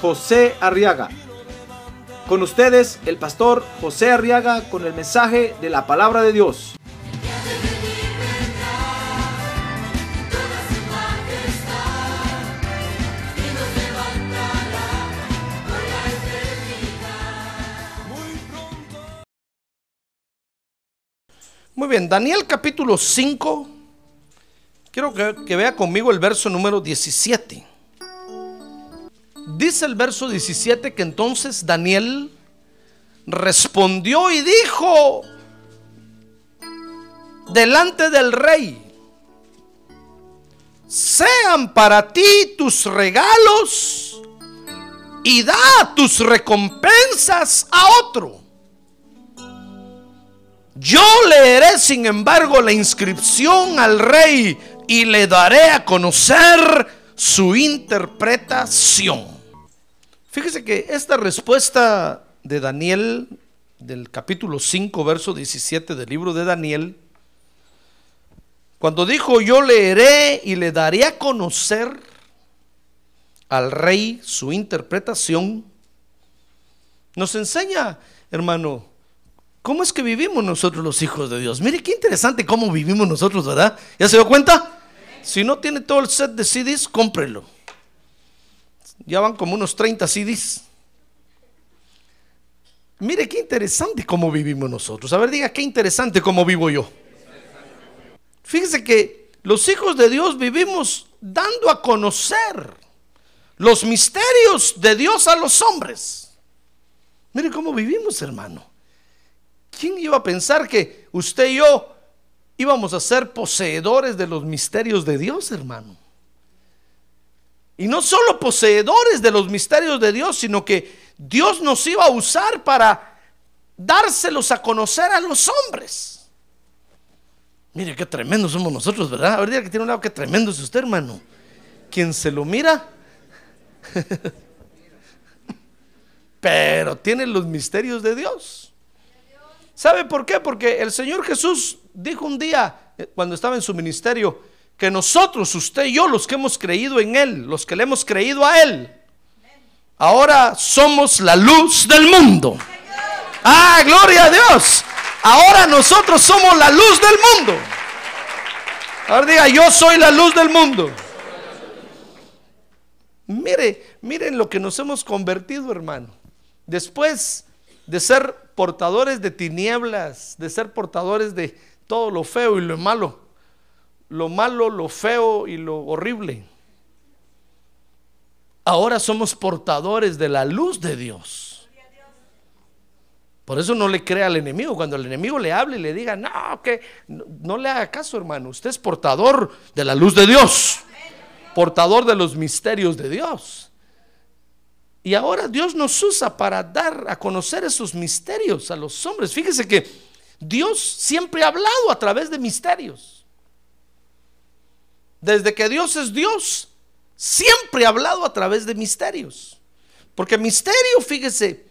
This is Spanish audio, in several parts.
José Arriaga. Con ustedes, el pastor José Arriaga con el mensaje de la palabra de Dios. Muy bien, Daniel capítulo 5. Quiero que, que, vea conmigo el verso número 17. Dice el verso 17 que entonces Daniel respondió y dijo delante del rey, sean para ti tus regalos y da tus recompensas a otro. Yo leeré, sin embargo, la inscripción al rey y le daré a conocer su interpretación. Fíjese que esta respuesta de Daniel, del capítulo 5, verso 17 del libro de Daniel, cuando dijo yo leeré y le daré a conocer al rey su interpretación, nos enseña, hermano, ¿Cómo es que vivimos nosotros los hijos de Dios? Mire qué interesante cómo vivimos nosotros, ¿verdad? ¿Ya se dio cuenta? Si no tiene todo el set de CDs, cómprelo. Ya van como unos 30 CDs. Mire qué interesante cómo vivimos nosotros. A ver, diga, qué interesante cómo vivo yo. Fíjese que los hijos de Dios vivimos dando a conocer los misterios de Dios a los hombres. Mire cómo vivimos, hermano. ¿Quién iba a pensar que usted y yo íbamos a ser poseedores de los misterios de Dios, hermano? Y no solo poseedores de los misterios de Dios, sino que Dios nos iba a usar para dárselos a conocer a los hombres. Mire qué tremendo somos nosotros, ¿verdad? A ver, que tiene un lado, qué tremendo es usted, hermano. Quien se lo mira, pero tiene los misterios de Dios. ¿Sabe por qué? Porque el Señor Jesús dijo un día, eh, cuando estaba en su ministerio, que nosotros, usted y yo, los que hemos creído en Él, los que le hemos creído a Él, ahora somos la luz del mundo. Ah, gloria a Dios. Ahora nosotros somos la luz del mundo. Ahora diga, yo soy la luz del mundo. Mire, miren lo que nos hemos convertido, hermano. Después de ser portadores de tinieblas, de ser portadores de todo lo feo y lo malo, lo malo, lo feo y lo horrible. Ahora somos portadores de la luz de Dios. Por eso no le crea al enemigo. Cuando el enemigo le hable y le diga, no, que no, no le haga caso, hermano. Usted es portador de la luz de Dios, portador de los misterios de Dios. Y ahora Dios nos usa para dar a conocer esos misterios a los hombres. Fíjese que Dios siempre ha hablado a través de misterios. Desde que Dios es Dios, siempre ha hablado a través de misterios. Porque misterio, fíjese,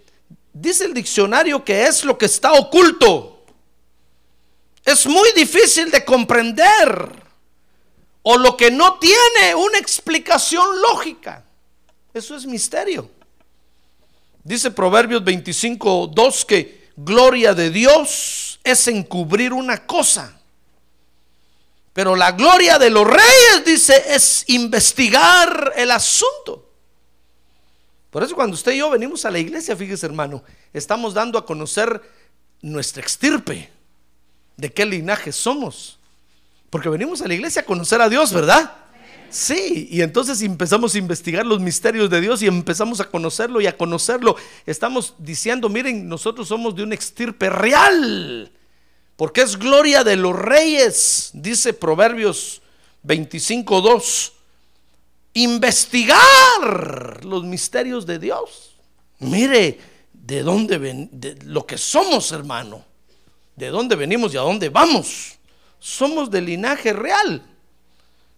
dice el diccionario que es lo que está oculto. Es muy difícil de comprender. O lo que no tiene una explicación lógica. Eso es misterio. Dice Proverbios 25, 2 que gloria de Dios es encubrir una cosa. Pero la gloria de los reyes, dice, es investigar el asunto. Por eso cuando usted y yo venimos a la iglesia, fíjese hermano, estamos dando a conocer nuestra extirpe, de qué linaje somos. Porque venimos a la iglesia a conocer a Dios, ¿verdad? Sí, y entonces empezamos a investigar los misterios de Dios y empezamos a conocerlo y a conocerlo. Estamos diciendo, miren, nosotros somos de un extirpe real, porque es gloria de los reyes, dice Proverbios 25.2. Investigar los misterios de Dios. Mire de dónde ven, de lo que somos, hermano. De dónde venimos y a dónde vamos. Somos de linaje real.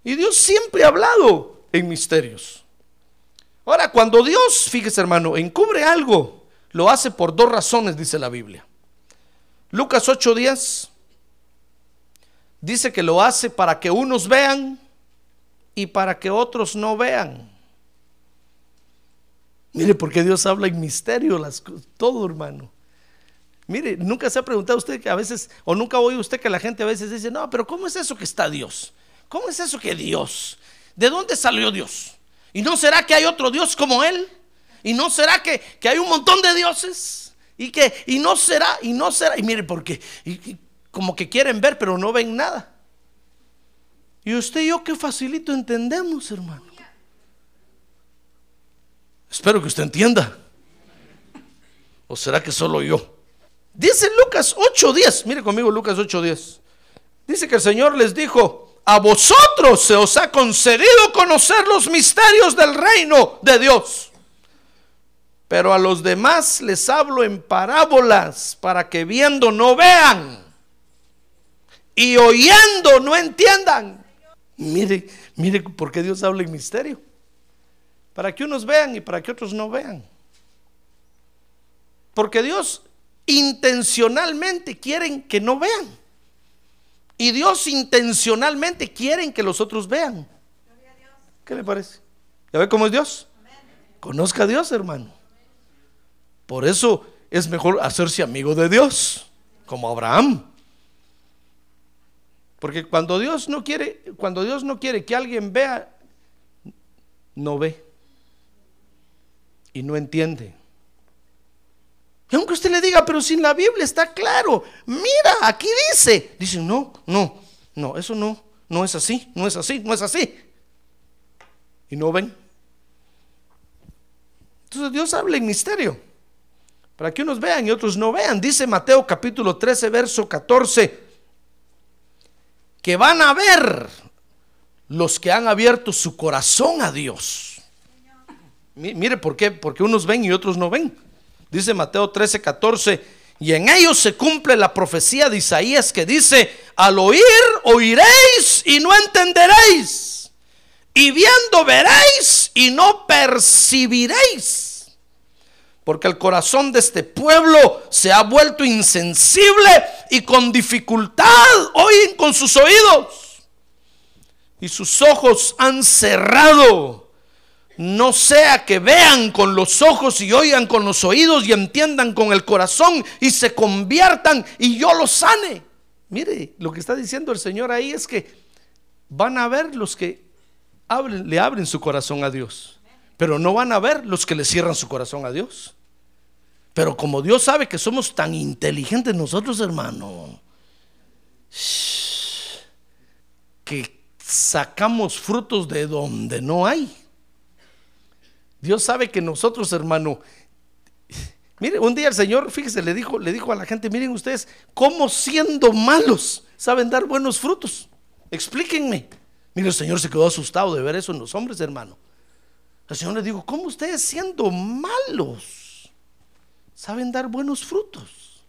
Y Dios siempre ha hablado en misterios. Ahora, cuando Dios, fíjese hermano, encubre algo, lo hace por dos razones, dice la Biblia. Lucas 8:10 dice que lo hace para que unos vean y para que otros no vean. Mire, porque Dios habla en misterio, todo hermano. Mire, nunca se ha preguntado usted que a veces, o nunca oye usted que la gente a veces dice, no, pero ¿cómo es eso que está Dios? ¿Cómo es eso que Dios? ¿De dónde salió Dios? ¿Y no será que hay otro Dios como Él? ¿Y no será que, hay un montón de dioses? Y que, y no será, y no será, y mire, porque como que quieren ver, pero no ven nada. Y usted y yo qué facilito entendemos, hermano. Espero que usted entienda. ¿O será que solo yo? Dice Lucas 8:10, mire conmigo Lucas 8:10. Dice que el Señor les dijo, a vosotros se os ha concedido conocer los misterios del reino de Dios. Pero a los demás les hablo en parábolas para que viendo no vean y oyendo no entiendan. Mire, mire por qué Dios habla en misterio. Para que unos vean y para que otros no vean. Porque Dios intencionalmente quieren que no vean. Y Dios intencionalmente quieren que los otros vean. ¿Qué le parece? ¿Ya ve cómo es Dios? Conozca a Dios, hermano. Por eso es mejor hacerse amigo de Dios, como Abraham. Porque cuando Dios no quiere, cuando Dios no quiere que alguien vea, no ve y no entiende. Y aunque usted le diga, pero sin la Biblia está claro, mira, aquí dice. Dicen, no, no, no, eso no, no es así, no es así, no es así. Y no ven. Entonces Dios habla en misterio, para que unos vean y otros no vean. Dice Mateo capítulo 13, verso 14, que van a ver los que han abierto su corazón a Dios. Mire por qué, porque unos ven y otros no ven. Dice Mateo 13, 14, y en ellos se cumple la profecía de Isaías que dice, al oír oiréis y no entenderéis, y viendo veréis y no percibiréis. Porque el corazón de este pueblo se ha vuelto insensible y con dificultad oyen con sus oídos. Y sus ojos han cerrado no sea que vean con los ojos y oigan con los oídos y entiendan con el corazón y se conviertan y yo los sane. Mire, lo que está diciendo el Señor ahí es que van a ver los que le abren su corazón a Dios, pero no van a ver los que le cierran su corazón a Dios. Pero como Dios sabe que somos tan inteligentes nosotros, hermano, que sacamos frutos de donde no hay. Dios sabe que nosotros, hermano, mire, un día el Señor, fíjese, le dijo, le dijo a la gente, miren ustedes, cómo siendo malos saben dar buenos frutos. Explíquenme. Mire, el Señor se quedó asustado de ver eso en los hombres, hermano. El Señor le dijo, ¿cómo ustedes siendo malos saben dar buenos frutos?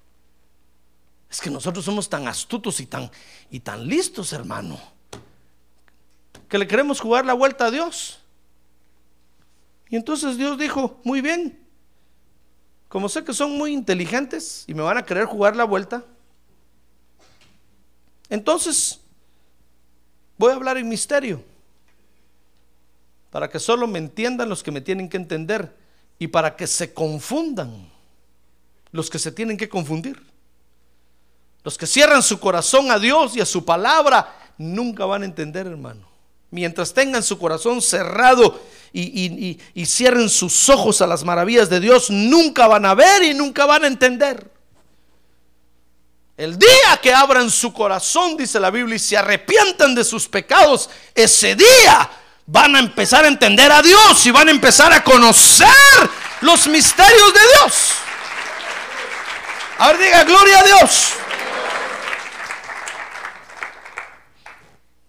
Es que nosotros somos tan astutos y tan, y tan listos, hermano, que le queremos jugar la vuelta a Dios. Y entonces Dios dijo, muy bien, como sé que son muy inteligentes y me van a querer jugar la vuelta, entonces voy a hablar en misterio, para que solo me entiendan los que me tienen que entender y para que se confundan los que se tienen que confundir. Los que cierran su corazón a Dios y a su palabra nunca van a entender, hermano. Mientras tengan su corazón cerrado y, cierren sus ojos a las maravillas de Dios, nunca van a ver y nunca van a entender. El día que abran su corazón, dice la Biblia, y se arrepientan de sus pecados, ese día van a empezar a entender a Dios y van a empezar a conocer los misterios de Dios. A ver, diga, gloria a Dios.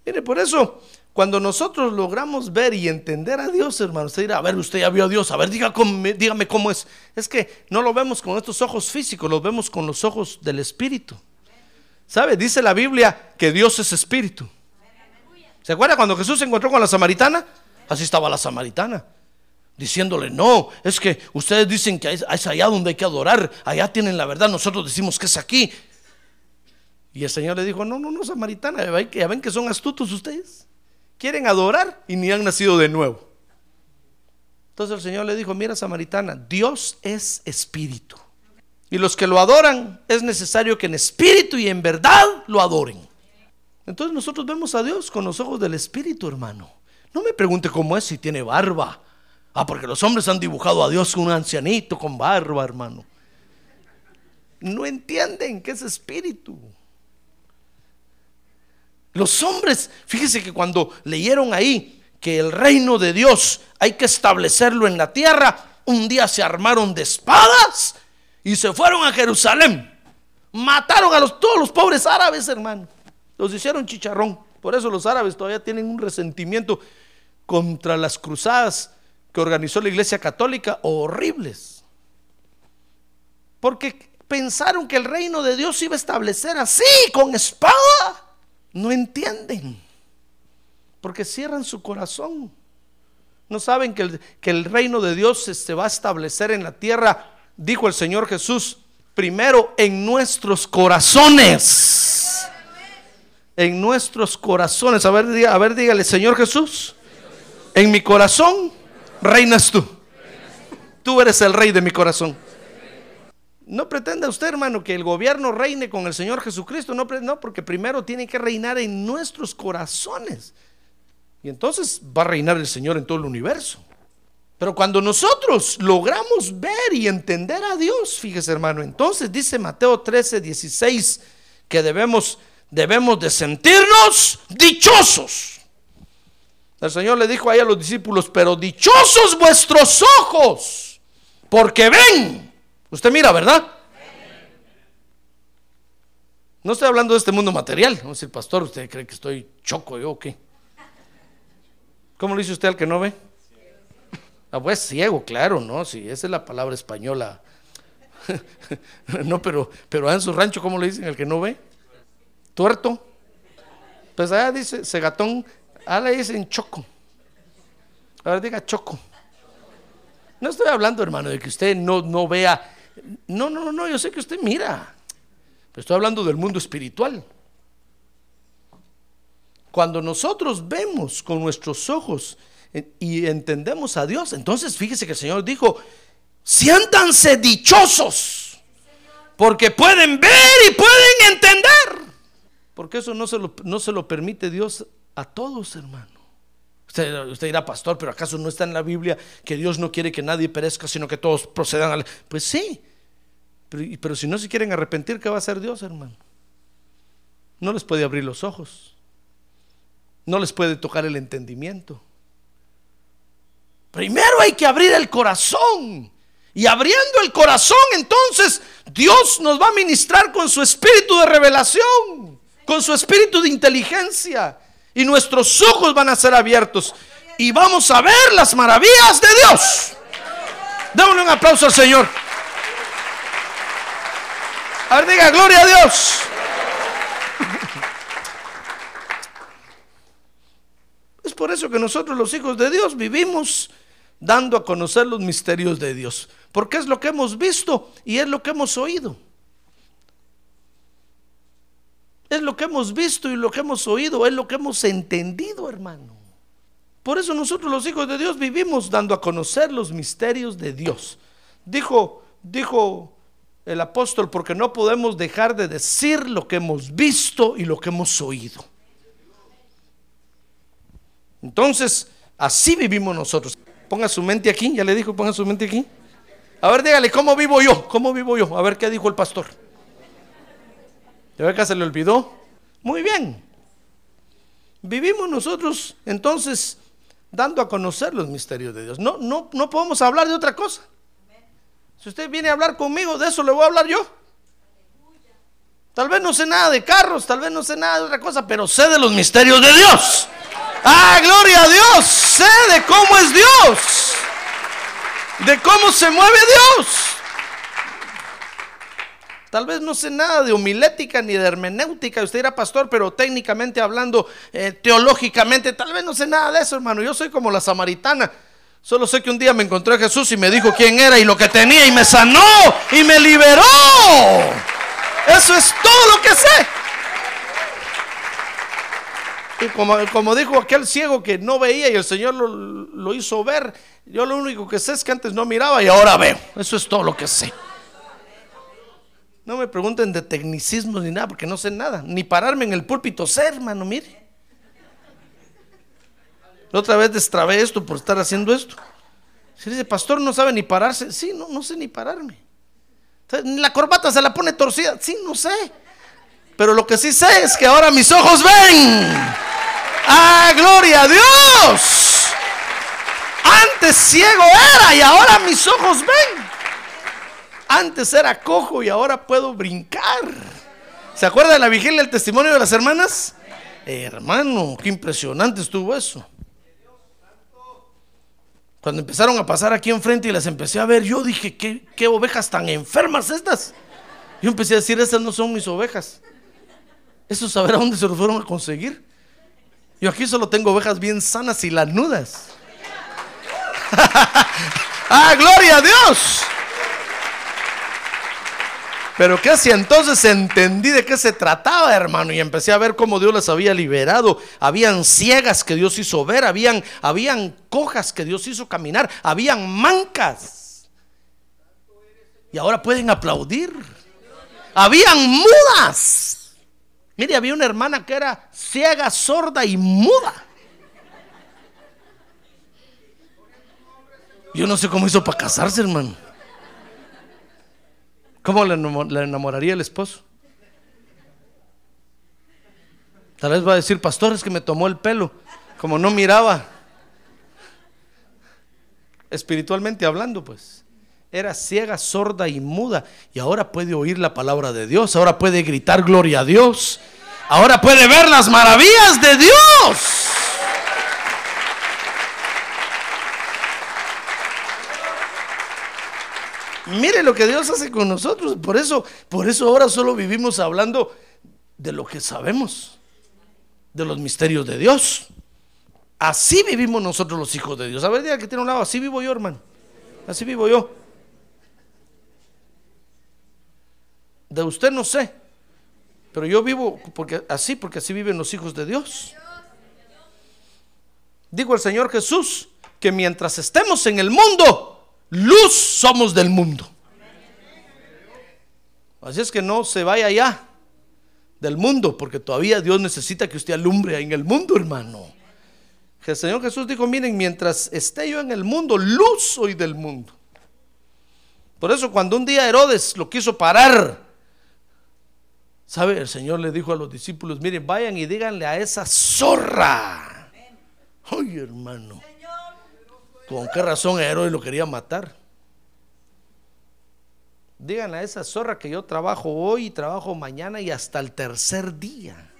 Mire, por eso Cuando nosotros logramos ver y entender a Dios, hermano, usted dirá, a ver, usted ya vio a Dios, a ver, diga cómo- dígame cómo es. Es que no lo vemos con estos ojos físicos, lo vemos con los ojos del Espíritu. ¿Sabe? Dice la Biblia que Dios es Espíritu. ¿Se acuerda cuando Jesús se encontró con la samaritana? Así estaba la samaritana. Diciéndole, no, es que ustedes dicen que es allá donde hay que adorar, allá tienen la verdad, nosotros decimos que es aquí. Y el Señor le dijo, no, no, no, samaritana, ya ven que son astutos ustedes. Quieren adorar y ni han nacido de nuevo. Entonces el Señor le dijo, mira samaritana, Dios es espíritu. Y los que lo adoran es necesario que en espíritu y en verdad lo adoren. Entonces nosotros vemos a Dios con los ojos del espíritu, hermano. No me pregunte cómo es si tiene barba. Ah, porque los hombres han dibujado a Dios un ancianito con barba, hermano. No entienden que es espíritu. Los hombres, fíjese que cuando leyeron ahí que el reino de Dios hay que establecerlo en la tierra, un día se armaron de espadas y se fueron a Jerusalén. Mataron a los, todos los pobres árabes, hermano. Los hicieron chicharrón. Por eso los árabes todavía tienen un resentimiento contra las cruzadas que organizó la Iglesia Católica horribles. Porque pensaron que el reino de Dios se iba a establecer así, con espada. No entienden. Porque cierran su corazón. No saben que el, que el reino de Dios se, va a establecer en la tierra, dijo el Señor Jesús, primero en nuestros corazones. En nuestros corazones. A ver, a ver, dígale, Señor Jesús, en mi corazón reinas tú. Tú eres el rey de mi corazón. No pretenda usted, hermano, que el gobierno reine con el Señor Jesucristo. No, porque primero tiene que reinar en nuestros corazones. Y entonces va a reinar el Señor en todo el universo. Pero cuando nosotros logramos ver y entender a Dios, fíjese hermano, entonces dice Mateo 13, 16, que debemos, debemos de sentirnos dichosos. El Señor le dijo ahí a los discípulos, pero dichosos vuestros ojos, porque ven. Usted mira, ¿verdad? No estoy hablando de este mundo material. Vamos a decir, pastor, ¿usted cree que estoy choco yo o qué? ¿Cómo le dice usted al que no ve? Ah, pues ciego, claro, ¿no? Sí, esa es la palabra española. no, pero, pero en su rancho, ¿cómo le dicen al que no ve? Tuerto. Pues allá dice segatón, allá le dicen choco. A ver, diga choco. No estoy hablando, hermano, de que usted no, no vea. No, no, no, yo sé que usted mira. Pero estoy hablando del mundo espiritual. Cuando nosotros vemos con nuestros ojos eh, y entendemos a Dios, entonces fíjese que el Señor dijo, siéntanse dichosos, porque pueden ver y pueden entender. Porque eso no se lo, no se lo permite Dios a todos, hermano. Usted, usted dirá, pastor, pero ¿acaso no está en la Biblia que Dios no quiere que nadie perezca, sino que todos procedan al... Pues sí, pero, pero si no se quieren arrepentir, ¿qué va a hacer Dios, hermano? No les puede abrir los ojos. No les puede tocar el entendimiento. Primero hay que abrir el corazón. Y abriendo el corazón, entonces Dios nos va a ministrar con su espíritu de revelación, con su espíritu de inteligencia. Y nuestros ojos van a ser abiertos. Y vamos a ver las maravillas de Dios. Démosle un aplauso al Señor. A ver, diga, gloria a Dios. Es por eso que nosotros los hijos de Dios vivimos dando a conocer los misterios de Dios. Porque es lo que hemos visto y es lo que hemos oído. Es lo que hemos visto y lo que hemos oído, es lo que hemos entendido, hermano. Por eso nosotros los hijos de Dios vivimos dando a conocer los misterios de Dios. Dijo, dijo el apóstol, porque no podemos dejar de decir lo que hemos visto y lo que hemos oído. Entonces, así vivimos nosotros. Ponga su mente aquí, ya le dijo, ponga su mente aquí. A ver, dígale, ¿cómo vivo yo? ¿Cómo vivo yo? A ver qué dijo el pastor. ¿De ver que se le olvidó? Muy bien. Vivimos nosotros entonces dando a conocer los misterios de Dios. No, no, no podemos hablar de otra cosa. Si usted viene a hablar conmigo, de eso le voy a hablar yo. Tal vez no sé nada de carros, tal vez no sé nada de otra cosa, pero sé de los misterios de Dios. Ah, gloria a Dios. Sé de cómo es Dios. De cómo se mueve Dios. Tal vez no sé nada de homilética ni de hermenéutica. Usted era pastor, pero técnicamente hablando, eh, teológicamente, tal vez no sé nada de eso, hermano. Yo soy como la samaritana. Solo sé que un día me encontré a Jesús y me dijo quién era y lo que tenía y me sanó y me liberó. Eso es todo lo que sé. Y como, como dijo aquel ciego que no veía y el Señor lo, lo hizo ver, yo lo único que sé es que antes no miraba y ahora veo. Eso es todo lo que sé. No me pregunten de tecnicismos ni nada, porque no sé nada. Ni pararme en el púlpito sé, hermano, mire. Otra vez destrabé esto por estar haciendo esto. Si dice, pastor, no sabe ni pararse. Sí, no, no sé ni pararme. La corbata se la pone torcida. Sí, no sé. Pero lo que sí sé es que ahora mis ojos ven. ¡Ah, gloria a Dios! Antes ciego era y ahora mis ojos ven. Antes era cojo y ahora puedo brincar. ¿Se acuerda de la vigilia del testimonio de las hermanas? hermano, qué impresionante estuvo eso. Cuando empezaron a pasar aquí enfrente y las empecé a ver, yo dije, ¿qué, qué ovejas tan enfermas estas? Yo empecé a decir, estas no son mis ovejas. Eso saber a dónde se lo fueron a conseguir. Yo aquí solo tengo ovejas bien sanas y lanudas. ¡Ah, gloria a Dios! Pero casi entonces entendí de qué se trataba, hermano, y empecé a ver cómo Dios las había liberado. Habían ciegas que Dios hizo ver, habían, habían cojas que Dios hizo caminar, habían mancas. Y ahora pueden aplaudir. Habían mudas. Mire, había una hermana que era ciega, sorda y muda. Yo no sé cómo hizo para casarse, hermano. ¿Cómo le enamoraría el esposo? Tal vez va a decir, pastor, es que me tomó el pelo, como no miraba. Espiritualmente hablando, pues. Era ciega, sorda y muda. Y ahora puede oír la palabra de Dios. Ahora puede gritar gloria a Dios. Ahora puede ver las maravillas de Dios. Mire lo que Dios hace con nosotros. Por eso, por eso ahora solo vivimos hablando de lo que sabemos, de los misterios de Dios. Así vivimos nosotros los hijos de Dios. A ver, diga que tiene un lado, así vivo yo, hermano. Así vivo yo. De usted no sé, pero yo vivo porque así, porque así viven los hijos de Dios. Digo el Señor Jesús que mientras estemos en el mundo, luz somos del mundo. Así es que no se vaya allá del mundo, porque todavía Dios necesita que usted alumbre en el mundo, hermano. El Señor Jesús dijo, miren, mientras esté yo en el mundo, luz soy del mundo. Por eso cuando un día Herodes lo quiso parar, ¿sabe? El Señor le dijo a los discípulos, miren, vayan y díganle a esa zorra. Ay, hermano. ¿Con qué razón Herodes lo quería matar? Díganle a esa zorra que yo trabajo hoy y trabajo mañana y hasta el tercer día.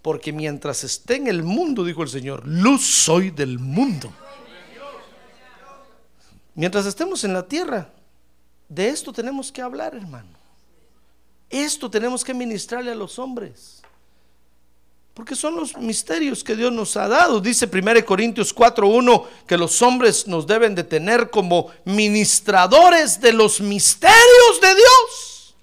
Porque mientras esté en el mundo, dijo el Señor, luz soy del mundo. Mientras estemos en la tierra, de esto tenemos que hablar, hermano. Esto tenemos que ministrarle a los hombres. Porque son los misterios que Dios nos ha dado. Dice 1 Corintios 4.1 que los hombres nos deben de tener como ministradores de los misterios de Dios.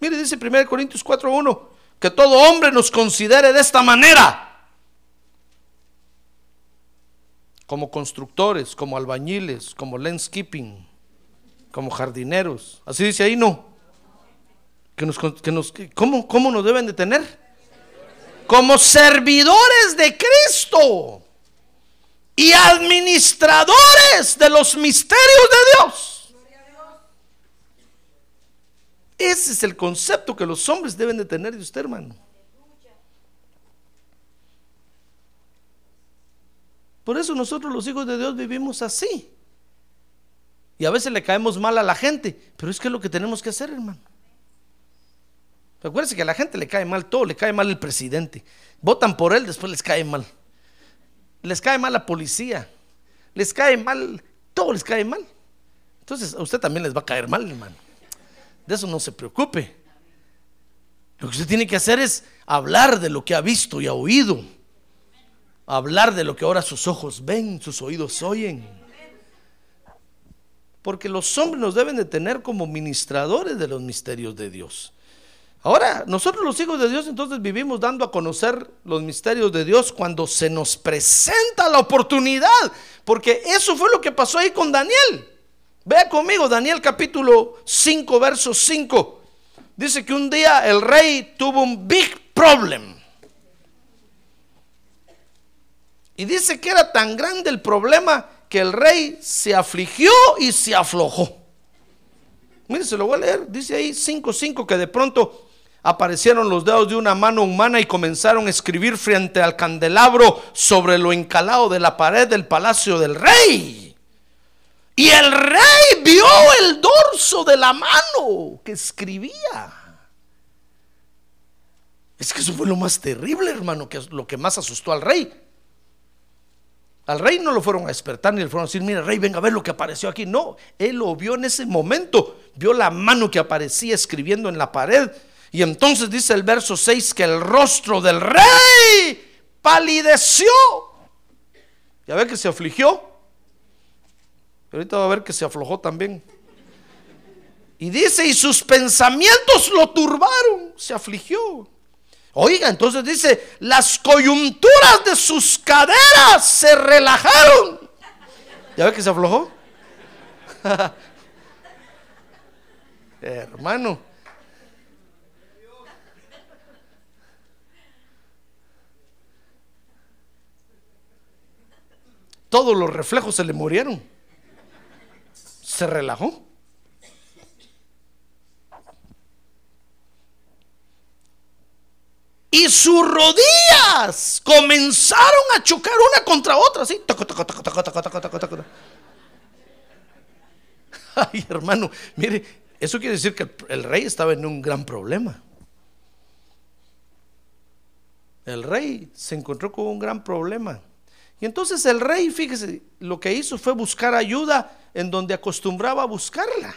Mire, dice 1 Corintios 4.1 que todo hombre nos considere de esta manera. Como constructores, como albañiles, como landscaping, como jardineros. Así dice ahí, no. Que nos, ¿cómo, ¿Cómo nos deben de tener? Como servidores de Cristo y administradores de los misterios de Dios. Ese es el concepto que los hombres deben de tener de usted, hermano. Por eso nosotros los hijos de Dios vivimos así. Y a veces le caemos mal a la gente, pero es que es lo que tenemos que hacer, hermano. Acuérdense que a la gente le cae mal todo, le cae mal el presidente. Votan por él, después les cae mal. Les cae mal la policía. Les cae mal, todo les cae mal. Entonces a usted también les va a caer mal, hermano. De eso no se preocupe. Lo que usted tiene que hacer es hablar de lo que ha visto y ha oído. Hablar de lo que ahora sus ojos ven, sus oídos oyen. Porque los hombres nos deben de tener como ministradores de los misterios de Dios. Ahora, nosotros los hijos de Dios entonces vivimos dando a conocer los misterios de Dios cuando se nos presenta la oportunidad. Porque eso fue lo que pasó ahí con Daniel. Vea conmigo, Daniel capítulo 5, verso 5. Dice que un día el rey tuvo un big problem. Y dice que era tan grande el problema que el rey se afligió y se aflojó. Mire, se lo voy a leer. Dice ahí 5.5 que de pronto aparecieron los dedos de una mano humana y comenzaron a escribir frente al candelabro sobre lo encalado de la pared del palacio del rey. Y el rey vio el dorso de la mano que escribía. Es que eso fue lo más terrible, hermano, que es lo que más asustó al rey. Al rey no lo fueron a despertar ni le fueron a decir, mira, rey, venga a ver lo que apareció aquí. No, él lo vio en ese momento, vio la mano que aparecía escribiendo en la pared. Y entonces dice el verso 6 que el rostro del rey palideció. Ya ve que se afligió. Ahorita va a ver que se aflojó también. Y dice, y sus pensamientos lo turbaron, se afligió. Oiga, entonces dice, las coyunturas de sus caderas se relajaron. ¿Ya ve que se aflojó? Hermano. Todos los reflejos se le murieron. Se relajó. y sus rodillas comenzaron a chocar una contra otra, así. Ay, hermano, mire, eso quiere decir que el rey estaba en un gran problema. El rey se encontró con un gran problema. Y entonces el rey, fíjese, lo que hizo fue buscar ayuda en donde acostumbraba a buscarla.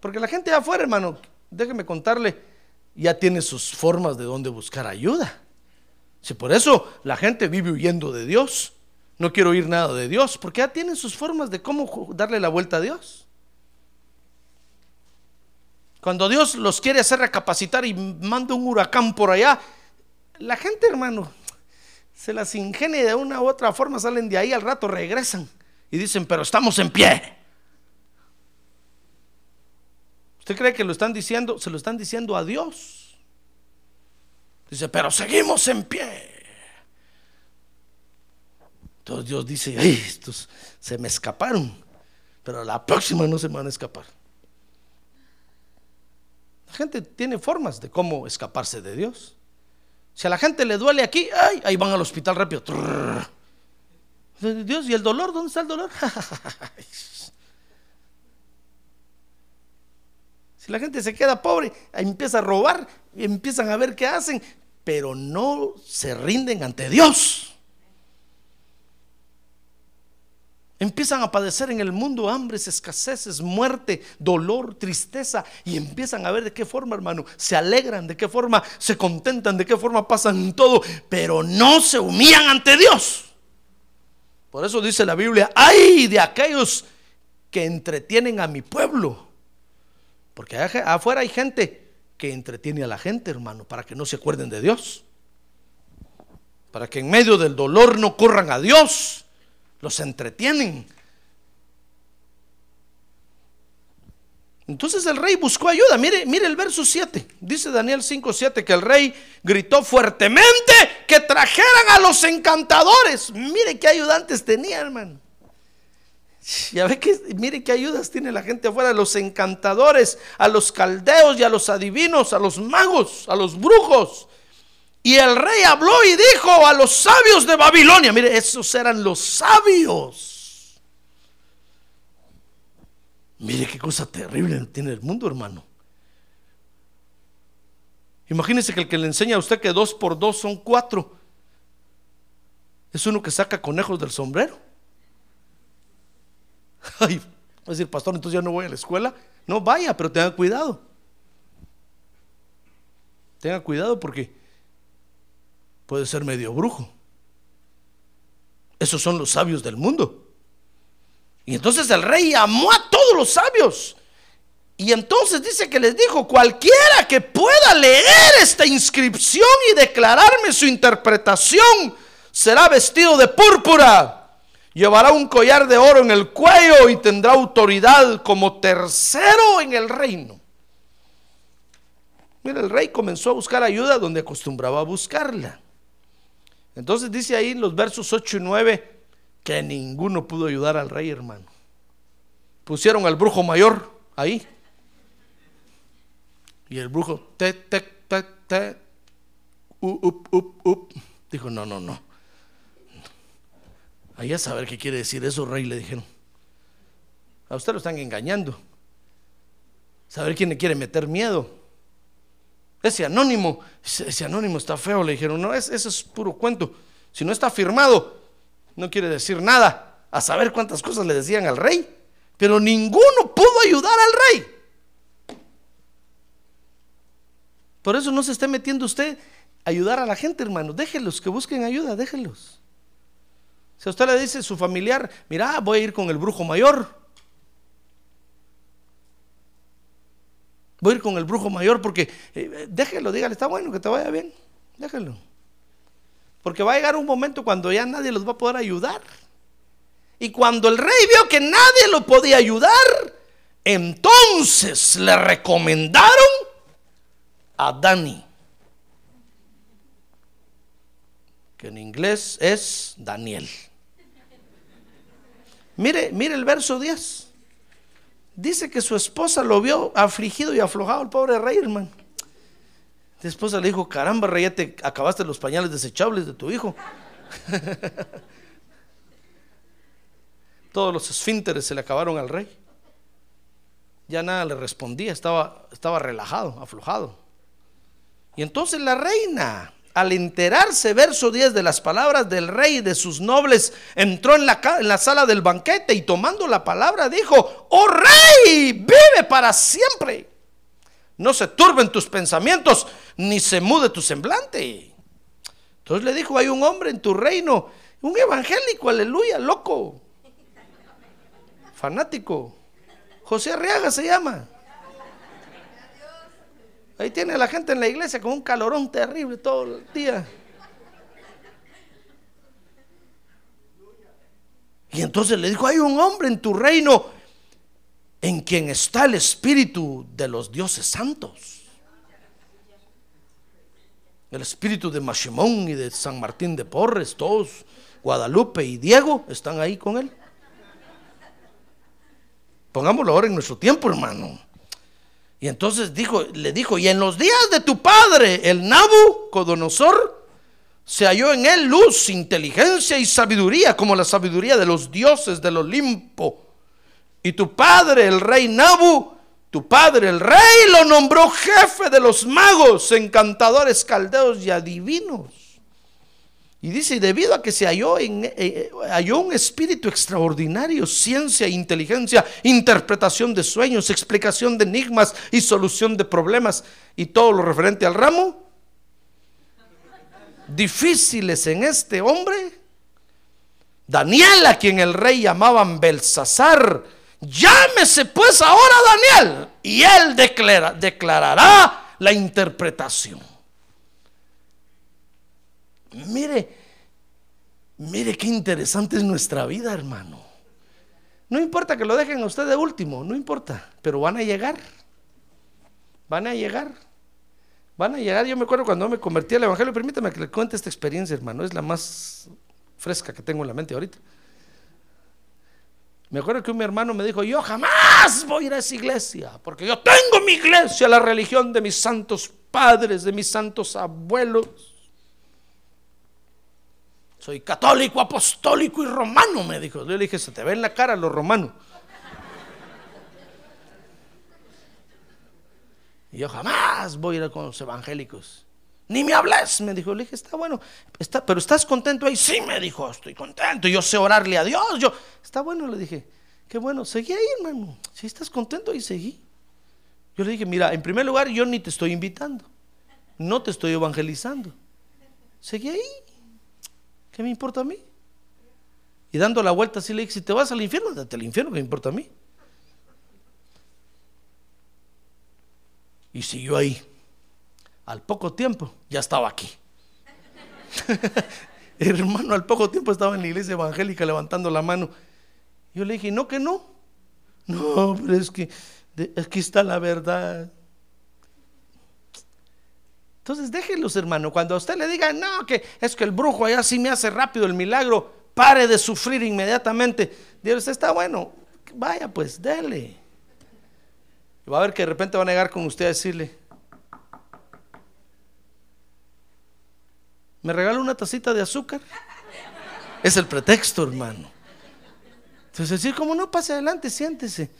Porque la gente de afuera, hermano, déjeme contarle, ya tiene sus formas de dónde buscar ayuda. Si por eso la gente vive huyendo de Dios, no quiero oír nada de Dios, porque ya tienen sus formas de cómo darle la vuelta a Dios. Cuando Dios los quiere hacer recapacitar y manda un huracán por allá, la gente, hermano, se las ingenia de una u otra forma, salen de ahí al rato, regresan y dicen, pero estamos en pie. ¿Usted cree que lo están diciendo? Se lo están diciendo a Dios. Dice, pero seguimos en pie. Entonces Dios dice, estos se me escaparon, pero la próxima no se me van a escapar. La gente tiene formas de cómo escaparse de Dios. Si a la gente le duele aquí, ay, ahí van al hospital rápido. Dios, ¿y el dolor? ¿Dónde está el dolor? Si la gente se queda pobre, empieza a robar, empiezan a ver qué hacen, pero no se rinden ante Dios. Empiezan a padecer en el mundo hambres, escaseces, muerte, dolor, tristeza. Y empiezan a ver de qué forma, hermano, se alegran, de qué forma se contentan, de qué forma pasan todo. Pero no se humillan ante Dios. Por eso dice la Biblia, ay de aquellos que entretienen a mi pueblo. Porque afuera hay gente que entretiene a la gente, hermano, para que no se acuerden de Dios. Para que en medio del dolor no corran a Dios. Los entretienen. Entonces el rey buscó ayuda. Mire, mire el verso 7. Dice Daniel 5, 7 que el rey gritó fuertemente que trajeran a los encantadores. Mire qué ayudantes tenía, hermano. Ya ve que, mire qué ayudas tiene la gente afuera, a los encantadores, a los caldeos y a los adivinos, a los magos, a los brujos. Y el rey habló y dijo a los sabios de Babilonia, mire, esos eran los sabios. Mire qué cosa terrible tiene el mundo, hermano. Imagínese que el que le enseña a usted que dos por dos son cuatro es uno que saca conejos del sombrero. Ay, va a decir, pastor, entonces ya no voy a la escuela. No vaya, pero tenga cuidado. Tenga cuidado porque puede ser medio brujo. Esos son los sabios del mundo. Y entonces el rey amó a todos los sabios. Y entonces dice que les dijo, cualquiera que pueda leer esta inscripción y declararme su interpretación, será vestido de púrpura Llevará un collar de oro en el cuello y tendrá autoridad como tercero en el reino. Mira, el rey comenzó a buscar ayuda donde acostumbraba a buscarla. Entonces dice ahí en los versos 8 y 9 que ninguno pudo ayudar al rey, hermano. Pusieron al brujo mayor ahí. Y el brujo, te, te, te, te. Dijo, no, no, no. Ahí a saber qué quiere decir eso, rey, le dijeron. A usted lo están engañando. Saber quién le quiere meter miedo. Ese anónimo, ese, anónimo está feo, le dijeron. No, ese es puro cuento. Si no está firmado, no quiere decir nada. A saber cuántas cosas le decían al rey. Pero ninguno pudo ayudar al rey. Por eso no se esté metiendo usted a ayudar a la gente, hermano. Déjelos que busquen ayuda, déjelos. Si usted le dice a su familiar, mira, voy a ir con el brujo mayor. Voy a ir con el brujo mayor porque, eh, déjelo, dígale, está bueno que te vaya bien, déjelo. Porque va a llegar un momento cuando ya nadie los va a poder ayudar. Y cuando el rey vio que nadie lo podía ayudar, entonces le recomendaron a Dani. Que en inglés es Daniel. Mire, mire el verso 10. Dice que su esposa lo vio afligido y aflojado el pobre rey, hermano. La esposa le dijo, caramba, rey, ya te acabaste los pañales desechables de tu hijo. Todos los esfínteres se le acabaron al rey. Ya nada le respondía, estaba, estaba relajado, aflojado. Y entonces la reina, al enterarse, verso 10, de las palabras del rey y de sus nobles, entró en la, en la, sala del banquete y tomando la palabra dijo, oh rey, vive para siempre. No se turben tus pensamientos, ni se mude tu semblante. Entonces le dijo, hay un hombre en tu reino, un evangélico, aleluya, loco, fanático. José Arriaga se llama. Ahí tiene la gente en la iglesia con un calorón terrible todo el día. Y entonces le dijo, hay un hombre en tu reino en quien está el espíritu de los dioses santos. El espíritu de Mashimón y de San Martín de Porres, todos, Guadalupe y Diego están ahí con él. Pongámoslo ahora en nuestro tiempo, hermano. Y entonces le dijo, y en los días de tu padre, el Nabucodonosor, se halló en él luz, inteligencia y sabiduría, como la sabiduría de los dioses del Olimpo. Y tu padre, el rey Nabu, tu padre, el rey, lo nombró jefe de los magos, encantadores, caldeos y adivinos. Y dice, debido a que se halló, en, eh, eh, halló un espíritu extraordinario, ciencia, inteligencia, interpretación de sueños, explicación de enigmas y solución de problemas y todo lo referente al ramo, difíciles en este hombre, Daniel, a quien el rey llamaban Belsasar, llámese pues ahora Daniel y él declara, declarará la interpretación. Mire, mire qué interesante es nuestra vida, hermano. No importa que lo dejen a usted de último, no importa, pero van a llegar. Van a llegar. Van a llegar. Yo me acuerdo cuando me convertí al Evangelio, permítame que le cuente esta experiencia, hermano. Es la más fresca que tengo en la mente ahorita. Me acuerdo que un hermano me dijo, yo jamás voy a ir a esa iglesia, porque yo tengo mi iglesia, la religión de mis santos padres, de mis santos abuelos. Soy católico, apostólico y romano, me dijo. Yo le dije, se te ve en la cara lo romano. Y yo jamás voy a ir con los evangélicos. Ni me hables, me dijo. Le dije, está bueno, está, pero ¿estás contento ahí? Sí, me dijo, estoy contento. Yo sé orarle a Dios. Yo, está bueno, le dije. Qué bueno, seguí ahí, hermano. Si estás contento, ahí seguí. Yo le dije, mira, en primer lugar, yo ni te estoy invitando. No te estoy evangelizando. Seguí ahí. ¿Qué me importa a mí? Y dando la vuelta así le dije, si te vas al infierno, date al infierno, ¿qué me importa a mí? Y siguió ahí. Al poco tiempo ya estaba aquí. Hermano, al poco tiempo estaba en la iglesia evangélica levantando la mano. Yo le dije, no, que no. No, pero es que aquí está la verdad. Entonces déjenlos, hermano. Cuando a usted le diga, no, que es que el brujo allá sí me hace rápido el milagro, pare de sufrir inmediatamente. Dios está bueno, vaya pues, dele. va a ver que de repente va a negar con usted a decirle, ¿me regala una tacita de azúcar? Es el pretexto, hermano. Entonces decir, como no, pase adelante, siéntese.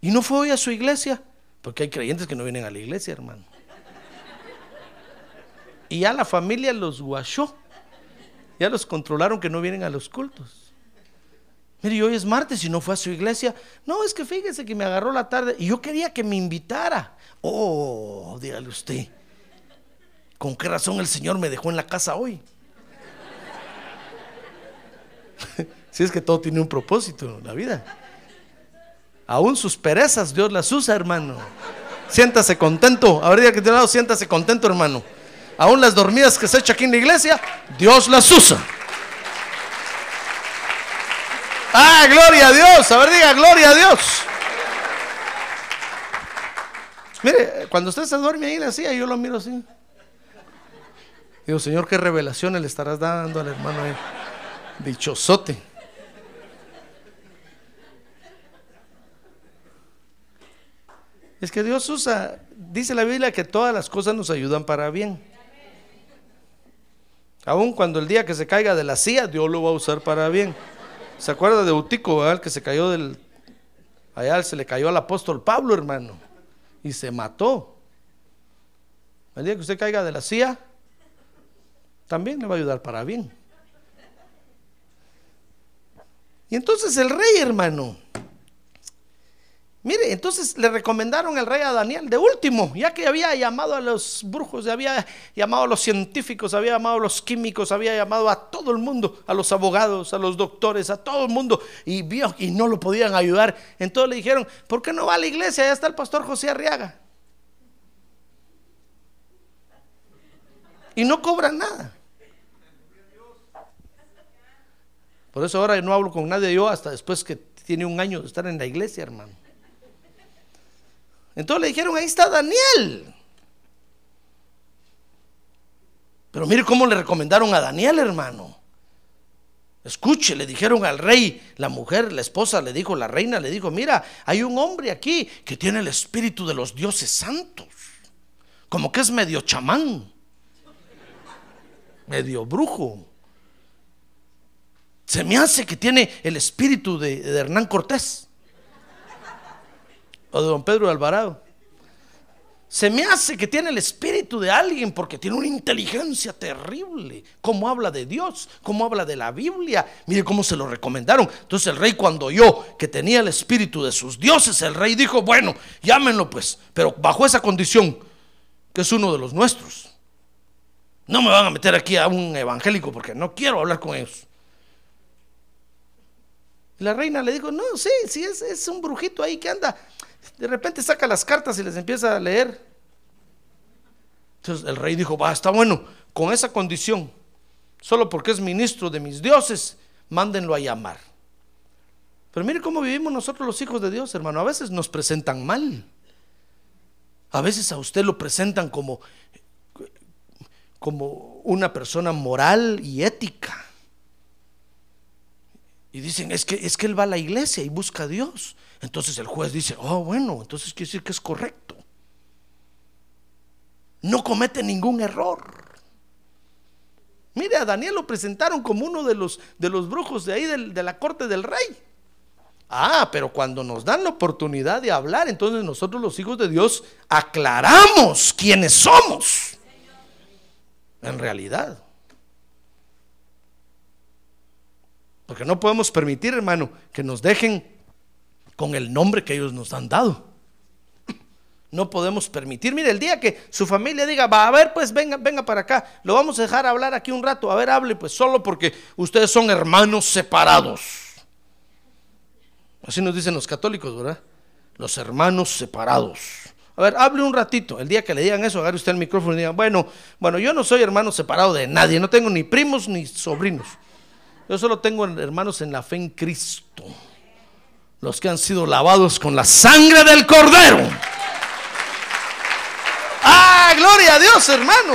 Y no fue hoy a su iglesia, porque hay creyentes que no vienen a la iglesia, hermano. Y ya la familia los guachó. Ya los controlaron que no vienen a los cultos. Mire, hoy es martes y no fue a su iglesia. No, es que fíjese que me agarró la tarde y yo quería que me invitara. Oh, dígale usted. ¿Con qué razón el Señor me dejó en la casa hoy? si es que todo tiene un propósito en la vida. Aún sus perezas Dios las usa, hermano. Siéntase contento. Ahorita que te lado, siéntase contento, hermano. Aún las dormidas que se echa aquí en la iglesia, Dios las usa. Ah, gloria a Dios. A ver, diga, gloria a Dios. Mire, cuando usted se duerme ahí en la silla, yo lo miro así. Digo, Señor, qué revelaciones le estarás dando al hermano ahí. Dichosote. Es que Dios usa, dice la Biblia que todas las cosas nos ayudan para bien. Aún cuando el día que se caiga de la silla, Dios lo va a usar para bien. ¿Se acuerda de Utico, el que se cayó del... Allá se le cayó al apóstol Pablo, hermano, y se mató. El día que usted caiga de la silla, también le va a ayudar para bien. Y entonces el rey, hermano, Mire, entonces le recomendaron el rey a Daniel de último, ya que había llamado a los brujos, había llamado a los científicos, había llamado a los químicos, había llamado a todo el mundo, a los abogados, a los doctores, a todo el mundo, y vio y no lo podían ayudar. Entonces le dijeron, ¿por qué no va a la iglesia? Ya está el pastor José Arriaga. Y no cobra nada. Por eso ahora no hablo con nadie yo hasta después que tiene un año de estar en la iglesia, hermano. Entonces le dijeron, ahí está Daniel. Pero mire cómo le recomendaron a Daniel, hermano. Escuche, le dijeron al rey, la mujer, la esposa, le dijo, la reina, le dijo, mira, hay un hombre aquí que tiene el espíritu de los dioses santos. Como que es medio chamán, medio brujo. Se me hace que tiene el espíritu de, de Hernán Cortés o de don Pedro Alvarado. Se me hace que tiene el espíritu de alguien porque tiene una inteligencia terrible. Cómo habla de Dios, cómo habla de la Biblia. Mire cómo se lo recomendaron. Entonces el rey cuando oyó que tenía el espíritu de sus dioses, el rey dijo, bueno, llámenlo pues, pero bajo esa condición, que es uno de los nuestros. No me van a meter aquí a un evangélico porque no quiero hablar con ellos. La reina le dijo, no, sí, sí, es, es un brujito ahí que anda de repente saca las cartas y les empieza a leer. Entonces el rey dijo, va, está bueno, con esa condición, solo porque es ministro de mis dioses, mándenlo a llamar. Pero mire cómo vivimos nosotros los hijos de Dios, hermano. A veces nos presentan mal. A veces a usted lo presentan como, como una persona moral y ética. Y dicen, es que, es que él va a la iglesia y busca a Dios. Entonces el juez dice, oh, bueno, entonces quiere decir que es correcto. No comete ningún error. Mire, a Daniel lo presentaron como uno de los, de los brujos de ahí de la corte del rey. Ah, pero cuando nos dan la oportunidad de hablar, entonces nosotros los hijos de Dios aclaramos quiénes somos. En realidad. Porque no podemos permitir, hermano, que nos dejen con el nombre que ellos nos han dado. No podemos permitir. Mire, el día que su familia diga, va a ver, pues venga, venga para acá, lo vamos a dejar hablar aquí un rato. A ver, hable, pues solo porque ustedes son hermanos separados. Así nos dicen los católicos, ¿verdad? Los hermanos separados. A ver, hable un ratito. El día que le digan eso, agarre usted el micrófono y diga, bueno, bueno, yo no soy hermano separado de nadie, no tengo ni primos ni sobrinos. Yo solo tengo hermanos en la fe en Cristo. Los que han sido lavados con la sangre del cordero. ¡Ah, gloria a Dios, hermano!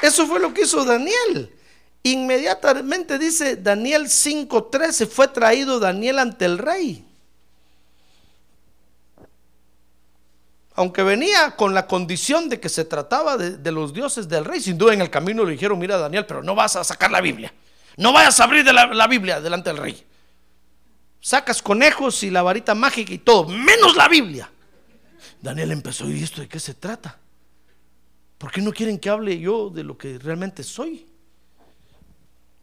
Eso fue lo que hizo Daniel. Inmediatamente dice Daniel 5:13, fue traído Daniel ante el rey. Aunque venía con la condición de que se trataba de, los dioses del rey, sin duda en el camino le dijeron, mira Daniel, pero no vas a sacar la Biblia. No vayas a abrir de la, la Biblia delante del rey. Sacas conejos y la varita mágica y todo, menos la Biblia. Daniel empezó, ¿y esto de qué se trata? ¿Por qué no quieren que hable yo de lo que realmente soy?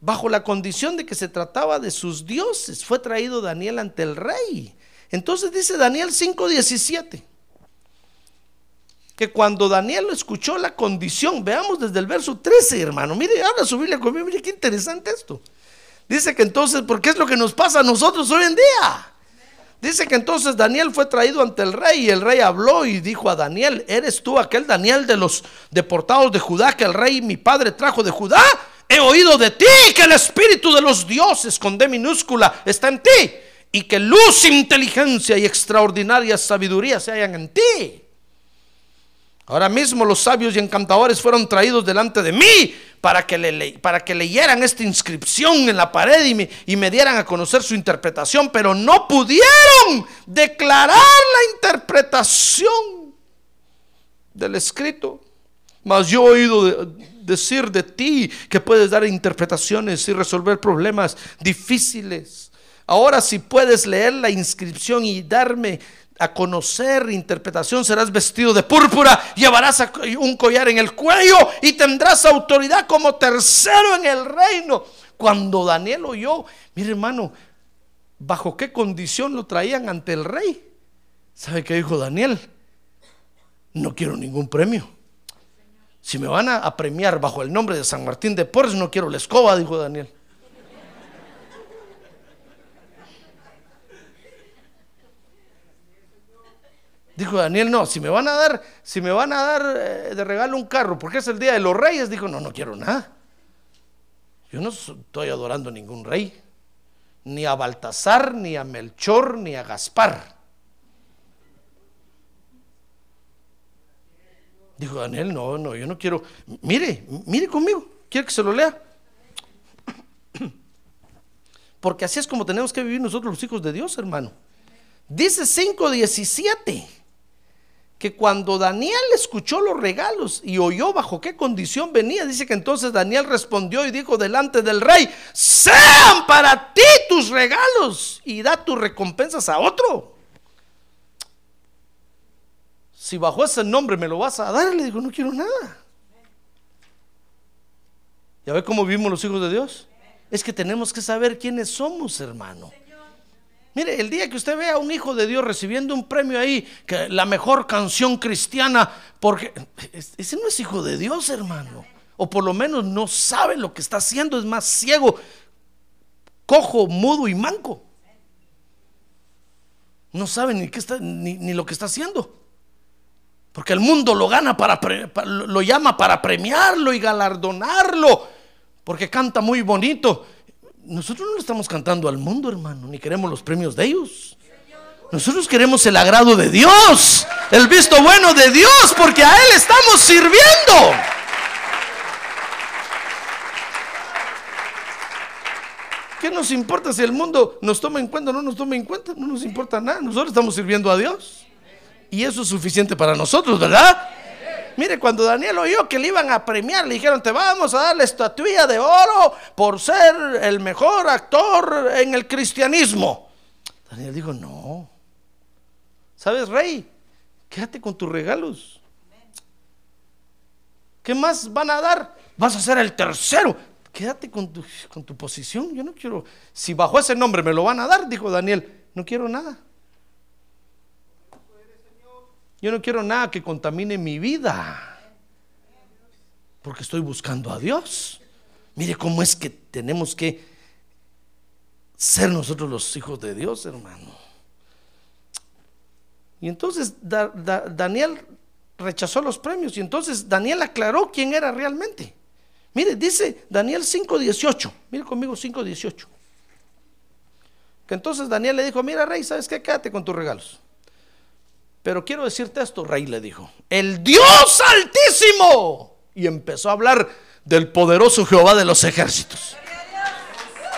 bajo la condición de que se trataba de sus dioses, fue traído Daniel ante el rey. Entonces dice Daniel 5:17, que cuando Daniel escuchó la condición, veamos desde el verso 13, hermano, mire, ahora su Biblia conmigo, mire qué interesante esto. Dice que entonces, porque es lo que nos pasa a nosotros hoy en día. Dice que entonces Daniel fue traído ante el rey y el rey habló y dijo a Daniel, ¿eres tú aquel Daniel de los deportados de Judá que el rey mi padre trajo de Judá? he oído de ti que el espíritu de los dioses con D minúscula está en ti y que luz, inteligencia y extraordinaria sabiduría se hallan en ti. Ahora mismo los sabios y encantadores fueron traídos delante de mí para que, le, para que leyeran esta inscripción en la pared y me, y me dieran a conocer su interpretación, pero no pudieron declarar la interpretación del escrito. Mas yo he oído decir de ti que puedes dar interpretaciones y resolver problemas difíciles. Ahora si puedes leer la inscripción y darme a conocer interpretación, serás vestido de púrpura, llevarás un collar en el cuello y tendrás autoridad como tercero en el reino. Cuando Daniel oyó, mire hermano, bajo qué condición lo traían ante el rey. ¿Sabe qué dijo Daniel? No quiero ningún premio. Si me van a, premiar bajo el nombre de San Martín de Porres, no quiero la escoba, dijo Daniel. Dijo Daniel, no, si me van a dar, si me van a dar eh, de regalo un carro, porque es el día de los reyes, dijo, no, no quiero nada. Yo no estoy adorando a ningún rey, ni a Baltasar, ni a Melchor, ni a Gaspar. Dijo Daniel, no, no, yo no quiero. Mire, mire conmigo, quiero que se lo lea. Porque así es como tenemos que vivir nosotros los hijos de Dios, hermano. Dice 5.17 que cuando Daniel escuchó los regalos y oyó bajo qué condición venía, dice que entonces Daniel respondió y dijo delante del rey, sean para ti tus regalos y da tus recompensas a otro si bajo ese nombre me lo vas a dar, le digo, no quiero nada. ¿Ya ve cómo vivimos los hijos de Dios? Es que tenemos que saber quiénes somos, hermano. Mire, el día que usted vea a un hijo de Dios recibiendo un premio ahí, que la mejor canción cristiana, porque ese no es hijo de Dios, hermano. O por lo menos no sabe lo que está haciendo, es más ciego, cojo, mudo y manco. No sabe ni, qué está, ni lo que está haciendo. Porque el mundo lo gana para, lo llama para premiarlo y galardonarlo. Porque canta muy bonito. Nosotros no le estamos cantando al mundo, hermano, ni queremos los premios de ellos. Nosotros queremos el agrado de Dios, el visto bueno de Dios, porque a Él estamos sirviendo. ¿Qué nos importa si el mundo nos toma en cuenta o no nos toma en cuenta? No nos importa nada. Nosotros estamos sirviendo a Dios. Y eso es suficiente para nosotros, ¿verdad? Mire, cuando Daniel oyó que le iban a premiar, le dijeron, te vamos a dar la estatuilla de oro por ser el mejor actor en el cristianismo. Daniel dijo, no. ¿Sabes, rey? Quédate con tus regalos. ¿Qué más van a dar? Vas a ser el tercero. Quédate con tu, con tu posición. Yo no quiero, si bajo ese nombre me lo van a dar, dijo Daniel, no quiero nada. Yo no quiero nada que contamine mi vida. Porque estoy buscando a Dios. Mire cómo es que tenemos que ser nosotros los hijos de Dios, hermano. Y entonces Daniel rechazó los premios y entonces Daniel aclaró quién era realmente. Mire, dice Daniel 5.18. Mire conmigo 5.18. Que entonces Daniel le dijo, mira rey, ¿sabes qué? Quédate con tus regalos. Pero quiero decirte esto, rey le dijo, el Dios altísimo. Y empezó a hablar del poderoso Jehová de los ejércitos.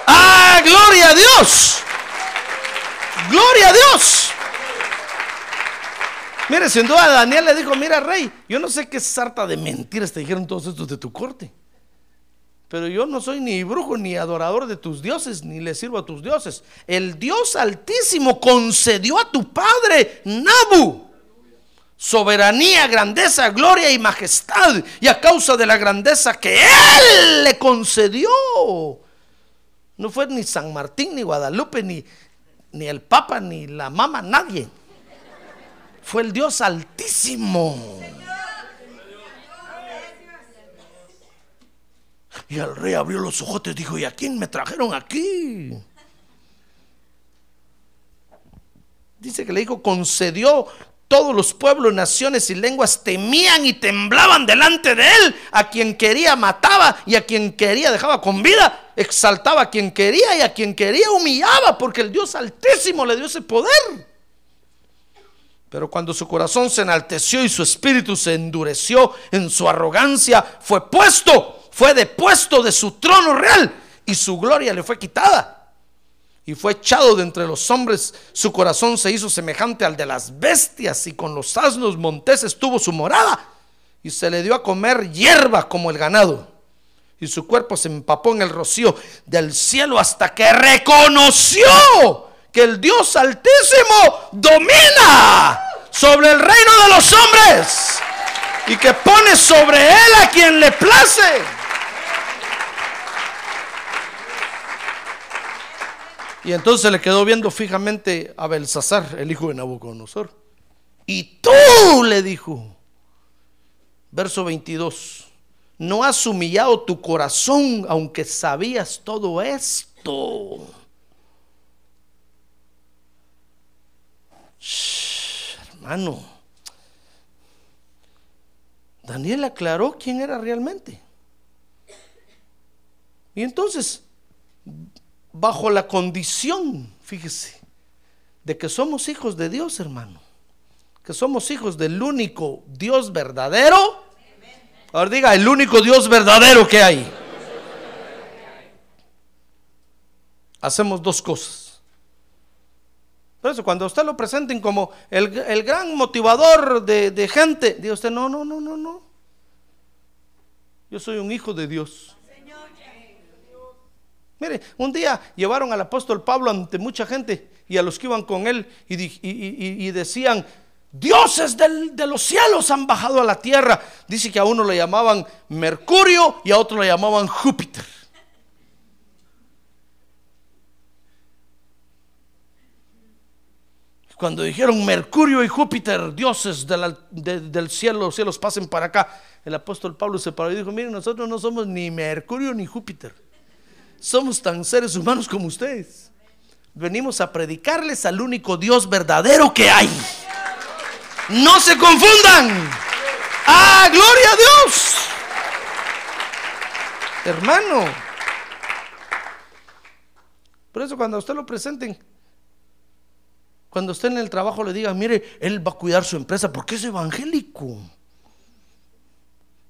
¡Ah, gloria a Dios! ¡Gloria a Dios! Mire, sin duda Daniel le dijo, mira rey, yo no sé qué sarta de mentiras te dijeron todos estos de tu corte. Pero yo no soy ni brujo ni adorador de tus dioses, ni le sirvo a tus dioses. El Dios altísimo concedió a tu padre Nabu soberanía, grandeza, gloria y majestad. Y a causa de la grandeza que Él le concedió. No fue ni San Martín, ni Guadalupe, ni, ni el Papa, ni la Mama, nadie. Fue el Dios altísimo. Y el rey abrió los ojos y dijo, ¿y a quién me trajeron aquí? Dice que le dijo, concedió todos los pueblos, naciones y lenguas temían y temblaban delante de él. A quien quería mataba y a quien quería dejaba con vida. Exaltaba a quien quería y a quien quería humillaba porque el Dios altísimo le dio ese poder. Pero cuando su corazón se enalteció y su espíritu se endureció en su arrogancia, fue puesto fue depuesto de su trono real y su gloria le fue quitada. Y fue echado de entre los hombres, su corazón se hizo semejante al de las bestias y con los asnos monteses tuvo su morada y se le dio a comer hierba como el ganado. Y su cuerpo se empapó en el rocío del cielo hasta que reconoció que el Dios altísimo domina sobre el reino de los hombres y que pone sobre él a quien le place. Y entonces le quedó viendo fijamente a Belsasar, el hijo de Nabucodonosor. Y tú le dijo, verso 22, no has humillado tu corazón aunque sabías todo esto. hermano, Daniel aclaró quién era realmente. Y entonces bajo la condición, fíjese, de que somos hijos de Dios, hermano. Que somos hijos del único Dios verdadero. Ahora diga, el único Dios verdadero que hay. Hacemos dos cosas. Por eso, cuando usted lo presenten como el, gran motivador de, de gente, diga usted, no, no, no, no, no. Yo soy un hijo de Dios. Mire, un día llevaron al apóstol Pablo ante mucha gente y a los que iban con él y, decían, dioses de los cielos han bajado a la tierra. Dice que a uno le llamaban Mercurio y a otro le llamaban Júpiter. Cuando dijeron Mercurio y Júpiter, dioses del cielo, los cielos pasen para acá, el apóstol Pablo se paró y dijo, miren, nosotros no somos ni Mercurio ni Júpiter somos tan seres humanos como ustedes. Venimos a predicarles al único Dios verdadero que hay. No se confundan. ¡Ah, gloria a Dios! Hermano. Por eso cuando a usted lo presenten, cuando usted en el trabajo le diga, mire, él va a cuidar su empresa porque es evangélico.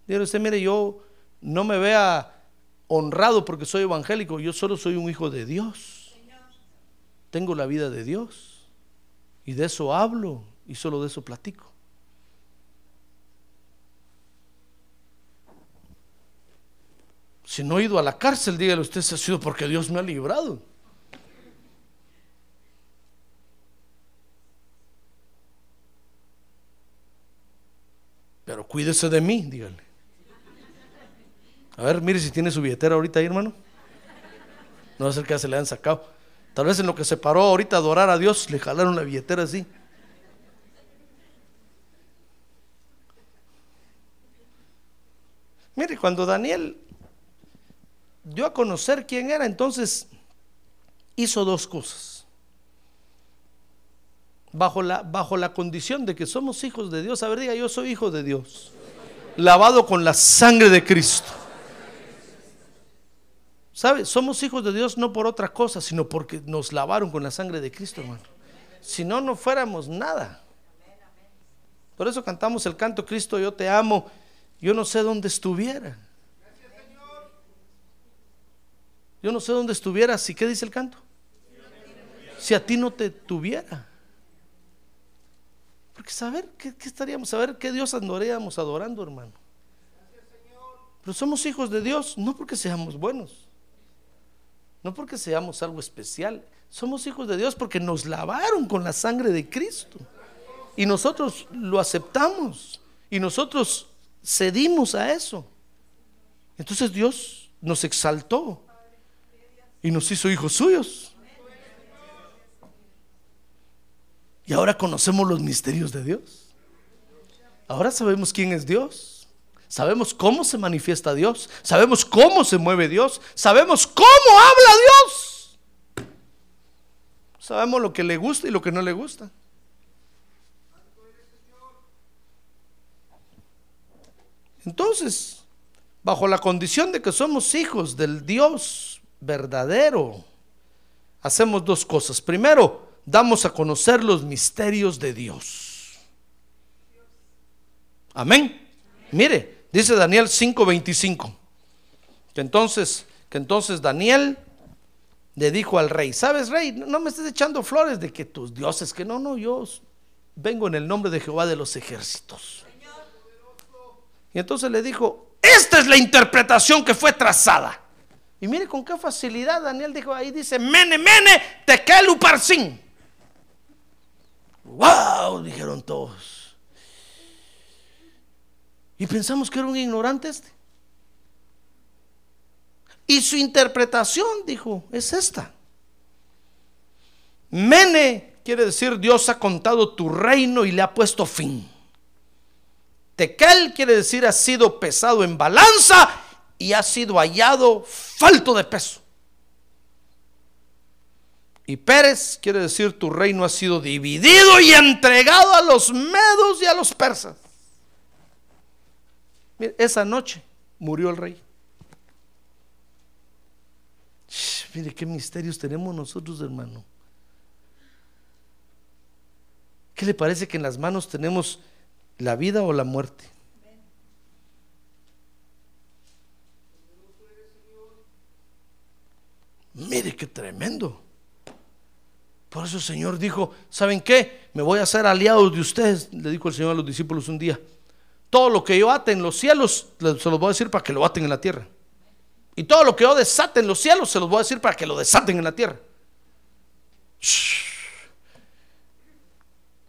Dice usted, mire, yo no me vea honrado porque soy evangélico, yo solo soy un hijo de Dios. Tengo la vida de Dios. Y de eso hablo y solo de eso platico. Si no he ido a la cárcel, dígale usted, ha sido porque Dios me ha librado. Pero cuídese de mí, dígale. A ver, mire si tiene su billetera ahorita ahí, hermano. No va a ser que ya se le han sacado. Tal vez en lo que se paró ahorita a adorar a Dios, le jalaron la billetera así. Mire, cuando Daniel dio a conocer quién era, entonces hizo dos cosas. Bajo la, bajo la condición de que somos hijos de Dios. A ver, diga, yo soy hijo de Dios. Lavado con la sangre de Cristo. ¿Sabe? Somos hijos de Dios no por otra cosa, sino porque nos lavaron con la sangre de Cristo, hermano. Si no, no fuéramos nada. Por eso cantamos el canto Cristo, yo te amo. Yo no sé dónde estuviera. Yo no sé dónde estuviera. ¿Si qué dice el canto? Si a ti no te tuviera. Porque saber qué, qué estaríamos, saber qué Dios andaríamos adorando, hermano. Pero somos hijos de Dios, no porque seamos buenos, no porque seamos algo especial. Somos hijos de Dios porque nos lavaron con la sangre de Cristo. Y nosotros lo aceptamos. Y nosotros cedimos a eso. Entonces Dios nos exaltó y nos hizo hijos suyos. Y ahora conocemos los misterios de Dios. Ahora sabemos quién es Dios. Sabemos cómo se manifiesta Dios. Sabemos cómo se mueve Dios. Sabemos cómo habla Dios. Sabemos lo que le gusta y lo que no le gusta. Entonces, bajo la condición de que somos hijos del Dios verdadero, hacemos dos cosas. Primero, damos a conocer los misterios de Dios. Amén. Mire, dice Daniel 5:25, que entonces, que entonces Daniel le dijo al rey, ¿sabes, rey? No me estés echando flores de que tus dioses, que no, no, yo vengo en el nombre de Jehová de los ejércitos. Y entonces le dijo, esta es la interpretación que fue trazada. Y mire con qué facilidad Daniel dijo, ahí dice, mene, mene, tekel uparsin. ¡Wow! Dijeron todos. Y pensamos que era un ignorante este. Y su interpretación, dijo, es esta. Mene quiere decir Dios ha contado tu reino y le ha puesto fin. Tekel quiere decir ha sido pesado en balanza y ha sido hallado falto de peso. Y Pérez quiere decir tu reino ha sido dividido y entregado a los medos y a los persas. Esa noche murió el rey. Mire qué misterios tenemos nosotros, hermano. ¿Qué le parece que en las manos tenemos la vida o la muerte? Mire qué tremendo. Por eso el Señor dijo, ¿saben qué? Me voy a hacer aliado de ustedes, le dijo el Señor a los discípulos un día. Todo lo que yo ate en los cielos, se los voy a decir para que lo aten en la tierra. Y todo lo que yo desate en los cielos, se los voy a decir para que lo desaten en la tierra.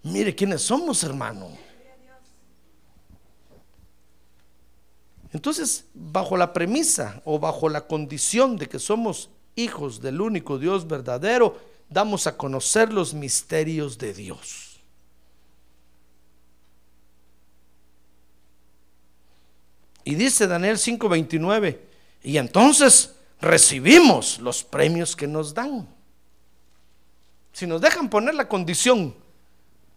Mire quiénes somos, hermano. Entonces, bajo la premisa o bajo la condición de que somos hijos del único Dios verdadero, damos a conocer los misterios de Dios. Y dice Daniel 5:29, y entonces recibimos los premios que nos dan. Si nos dejan poner la condición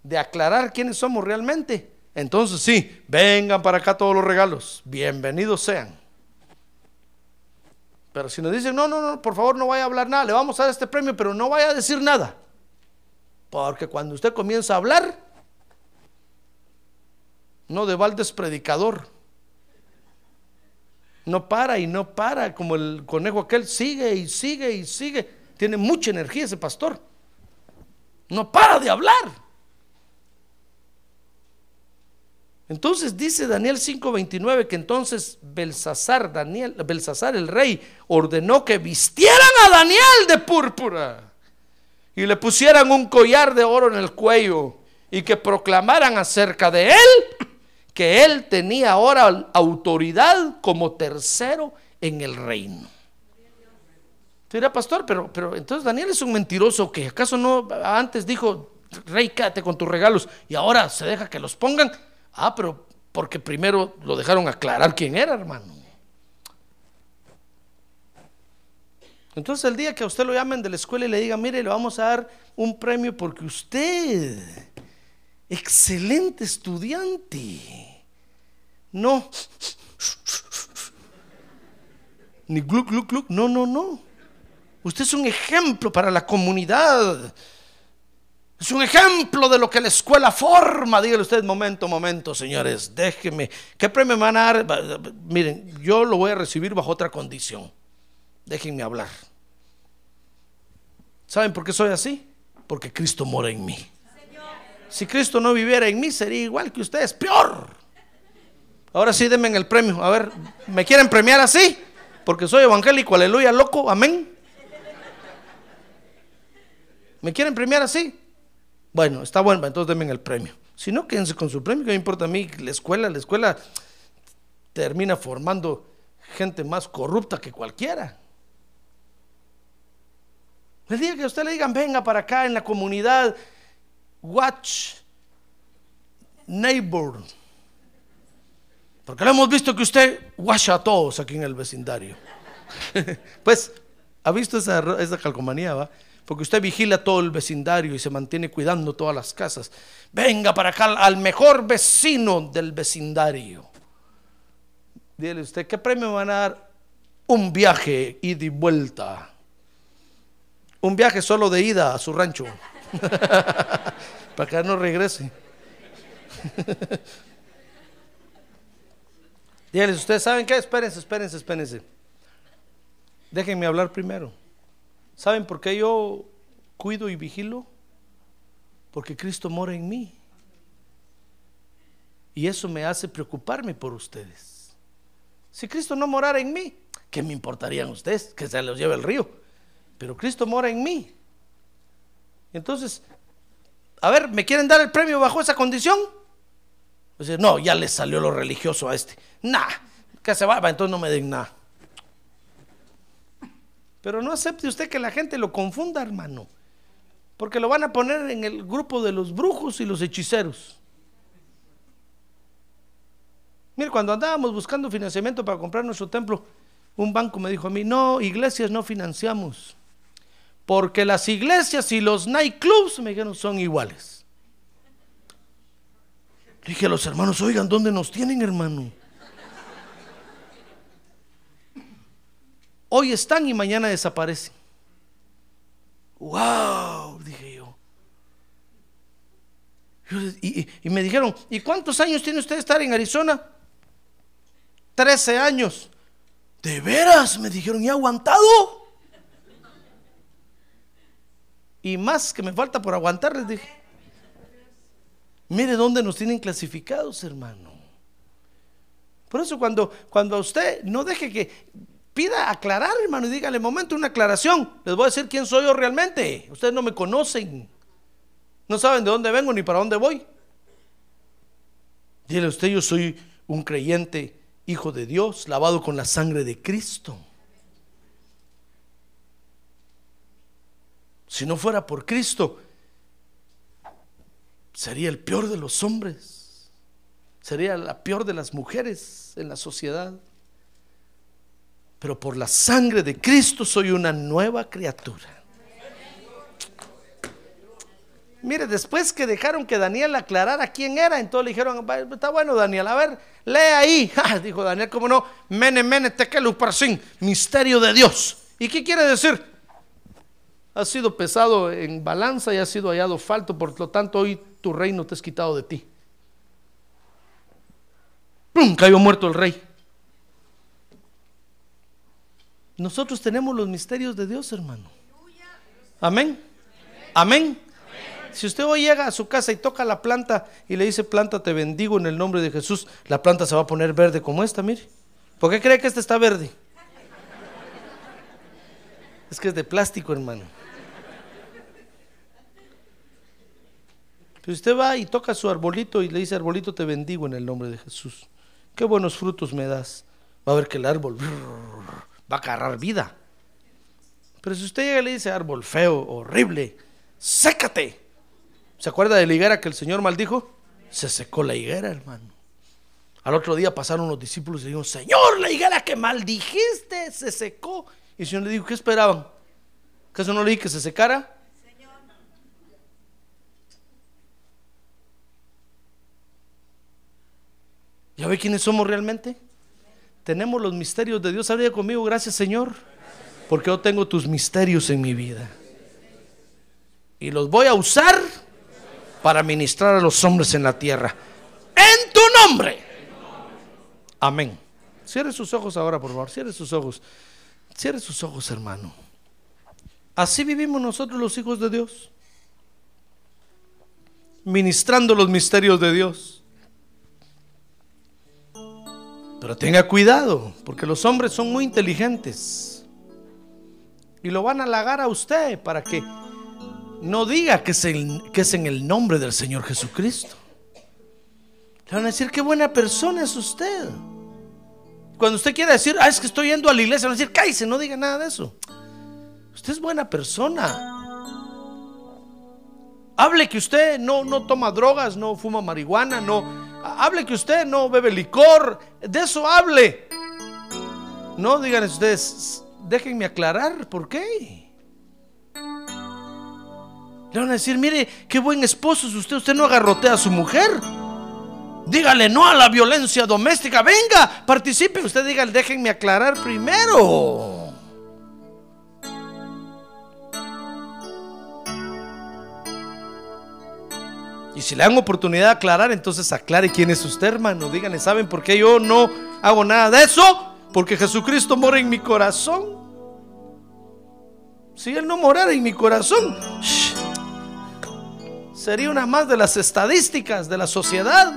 de aclarar quiénes somos realmente, entonces sí, vengan para acá todos los regalos, bienvenidos sean. Pero si nos dicen, no, no, no, por favor no vaya a hablar nada, le vamos a dar este premio, pero no vaya a decir nada. Porque cuando usted comienza a hablar, no de baldes predicador. No para y no para, como el conejo aquel, sigue y sigue y sigue. Tiene mucha energía ese pastor. No para de hablar. Entonces dice Daniel 5:29 que entonces Belsasar, Daniel, Belsasar el rey ordenó que vistieran a Daniel de púrpura y le pusieran un collar de oro en el cuello y que proclamaran acerca de él que él tenía ahora autoridad como tercero en el reino. Dirá, pastor, pero, pero entonces Daniel es un mentiroso que acaso no antes dijo, rey, quédate con tus regalos y ahora se deja que los pongan. Ah, pero porque primero lo dejaron aclarar quién era, hermano. Entonces el día que a usted lo llamen de la escuela y le digan, mire, le vamos a dar un premio porque usted, excelente estudiante, no, ni gluc, gluc, gluc, no, no, no. Usted es un ejemplo para la comunidad. Es un ejemplo de lo que la escuela forma. Dígale usted, momento, momento, señores, déjeme. ¿Qué premio me van a dar? Miren, yo lo voy a recibir bajo otra condición. Déjenme hablar. ¿Saben por qué soy así? Porque Cristo mora en mí. Si Cristo no viviera en mí, sería igual que ustedes, peor. Ahora sí, denme el premio. A ver, ¿me quieren premiar así? Porque soy evangélico, aleluya, loco, amén. ¿Me quieren premiar así? Bueno, está bueno, entonces denme el premio. Si no, quédense con su premio, que me importa a mí. La escuela, la escuela termina formando gente más corrupta que cualquiera. El día que a usted le digan, venga para acá en la comunidad, watch, neighbor. Porque lo hemos visto que usted watch a todos aquí en el vecindario. pues, ¿ha visto esa, esa calcomanía, va? porque usted vigila todo el vecindario y se mantiene cuidando todas las casas. Venga para acá al mejor vecino del vecindario. Dile usted, ¿qué premio van a dar? Un viaje ida y vuelta. Un viaje solo de ida a su rancho. para que no regrese. Díganles, ¿ustedes saben qué? Espérense, espérense, espérense. Déjenme hablar primero. ¿Saben por qué yo cuido y vigilo? Porque Cristo mora en mí. Y eso me hace preocuparme por ustedes. Si Cristo no morara en mí, ¿qué me importarían ustedes? Que se los lleve el río. Pero Cristo mora en mí. Entonces, a ver, ¿me quieren dar el premio bajo esa condición? Pues, no, ya le salió lo religioso a este. Nah, que se va, entonces no me den nada. Pero no acepte usted que la gente lo confunda, hermano. Porque lo van a poner en el grupo de los brujos y los hechiceros. Mire, cuando andábamos buscando financiamiento para comprar nuestro templo, un banco me dijo a mí, no, iglesias no financiamos. Porque las iglesias y los nightclubs, me dijeron, son iguales. Dije a los hermanos, oigan, ¿dónde nos tienen, hermano? Hoy están y mañana desaparecen. ¡Wow! Dije yo. Y, me dijeron, ¿y cuántos años tiene usted de estar en Arizona? Trece años. ¿De veras? Me dijeron, ¿y aguantado? Y más que me falta por aguantar, les dije. Mire dónde nos tienen clasificados, hermano. Por eso cuando, cuando usted no deje que pida aclarar, hermano, y dígale, momento, una aclaración. Les voy a decir quién soy yo realmente. Ustedes no me conocen. No saben de dónde vengo ni para dónde voy. Dile usted, yo soy un creyente, hijo de Dios, lavado con la sangre de Cristo. Si no fuera por Cristo, sería el peor de los hombres. Sería la peor de las mujeres en la sociedad pero por la sangre de Cristo soy una nueva criatura. Mire, después que dejaron que Daniel aclarara quién era, entonces le dijeron, está bueno Daniel, a ver, lee ahí. dijo Daniel, ¿cómo no? Mene, mene, sin misterio de Dios. ¿Y qué quiere decir? Ha sido pesado en balanza y ha sido hallado falto, por lo tanto hoy tu reino te es quitado de ti. ¡Pum! Cayó muerto el rey. Nosotros tenemos los misterios de Dios, hermano. Amén. Amén. si usted hoy llega a su casa y toca la planta y le dice, planta, te bendigo en el nombre de Jesús, la planta se va a poner verde como esta, mire. ¿Por qué cree que esta está verde? Es que es de plástico, hermano. Si usted va y toca su arbolito y le dice, arbolito, te bendigo en el nombre de Jesús. Qué buenos frutos me das. Va a ver que el árbol va a agarrar vida. Pero si usted llega y le dice, árbol feo, horrible, sécate. ¿Se acuerda de la higuera que el Señor maldijo? Se secó la higuera, hermano. Al otro día pasaron los discípulos y dijeron, Señor, la higuera que maldijiste se secó. Y el Señor le dijo, ¿qué esperaban? ¿Acaso no le dije que se secara? ¿Ya ve quiénes somos realmente? Tenemos los misterios de Dios. Habría conmigo, gracias Señor, porque yo tengo tus misterios en mi vida. Y los voy a usar para ministrar a los hombres en la tierra. En tu nombre. Amén. Cierre sus ojos ahora, por favor. Cierre sus ojos. Cierre sus ojos, hermano. Así vivimos nosotros los hijos de Dios. Ministrando los misterios de Dios. Pero tenga cuidado, porque los hombres son muy inteligentes. Y lo van a halagar a usted para que no diga que es, en el nombre del Señor Jesucristo. Le van a decir, qué buena persona es usted. Cuando usted quiera decir, ah, es que estoy yendo a la iglesia, van a decir, cállese, no diga nada de eso. Usted es buena persona. Hable que usted no, no toma drogas, no fuma marihuana, no. Hable que usted no bebe licor. De eso hable. No digan ustedes, déjenme aclarar por qué. Le van a decir, mire, qué buen esposo es usted. Usted no agarrotea a su mujer. Dígale no a la violencia doméstica. Venga, participe. Usted diga, déjenme aclarar primero. Y si le dan oportunidad de aclarar, entonces aclare quién es usted, hermano. Díganle, ¿saben por qué yo no hago nada de eso? Porque Jesucristo mora en mi corazón. Si Él no morara en mi corazón, sería una más de las estadísticas de la sociedad.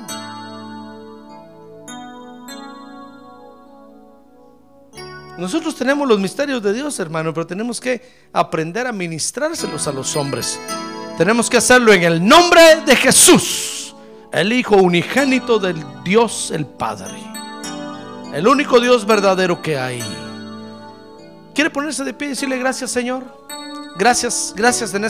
Nosotros tenemos los misterios de Dios, hermano, pero tenemos que aprender a ministrárselos a los hombres. Tenemos que hacerlo en el nombre de Jesús, el Hijo unigénito del Dios el Padre. El único Dios verdadero que hay. ¿Quiere ponerse de pie y decirle gracias, Señor? Gracias, gracias en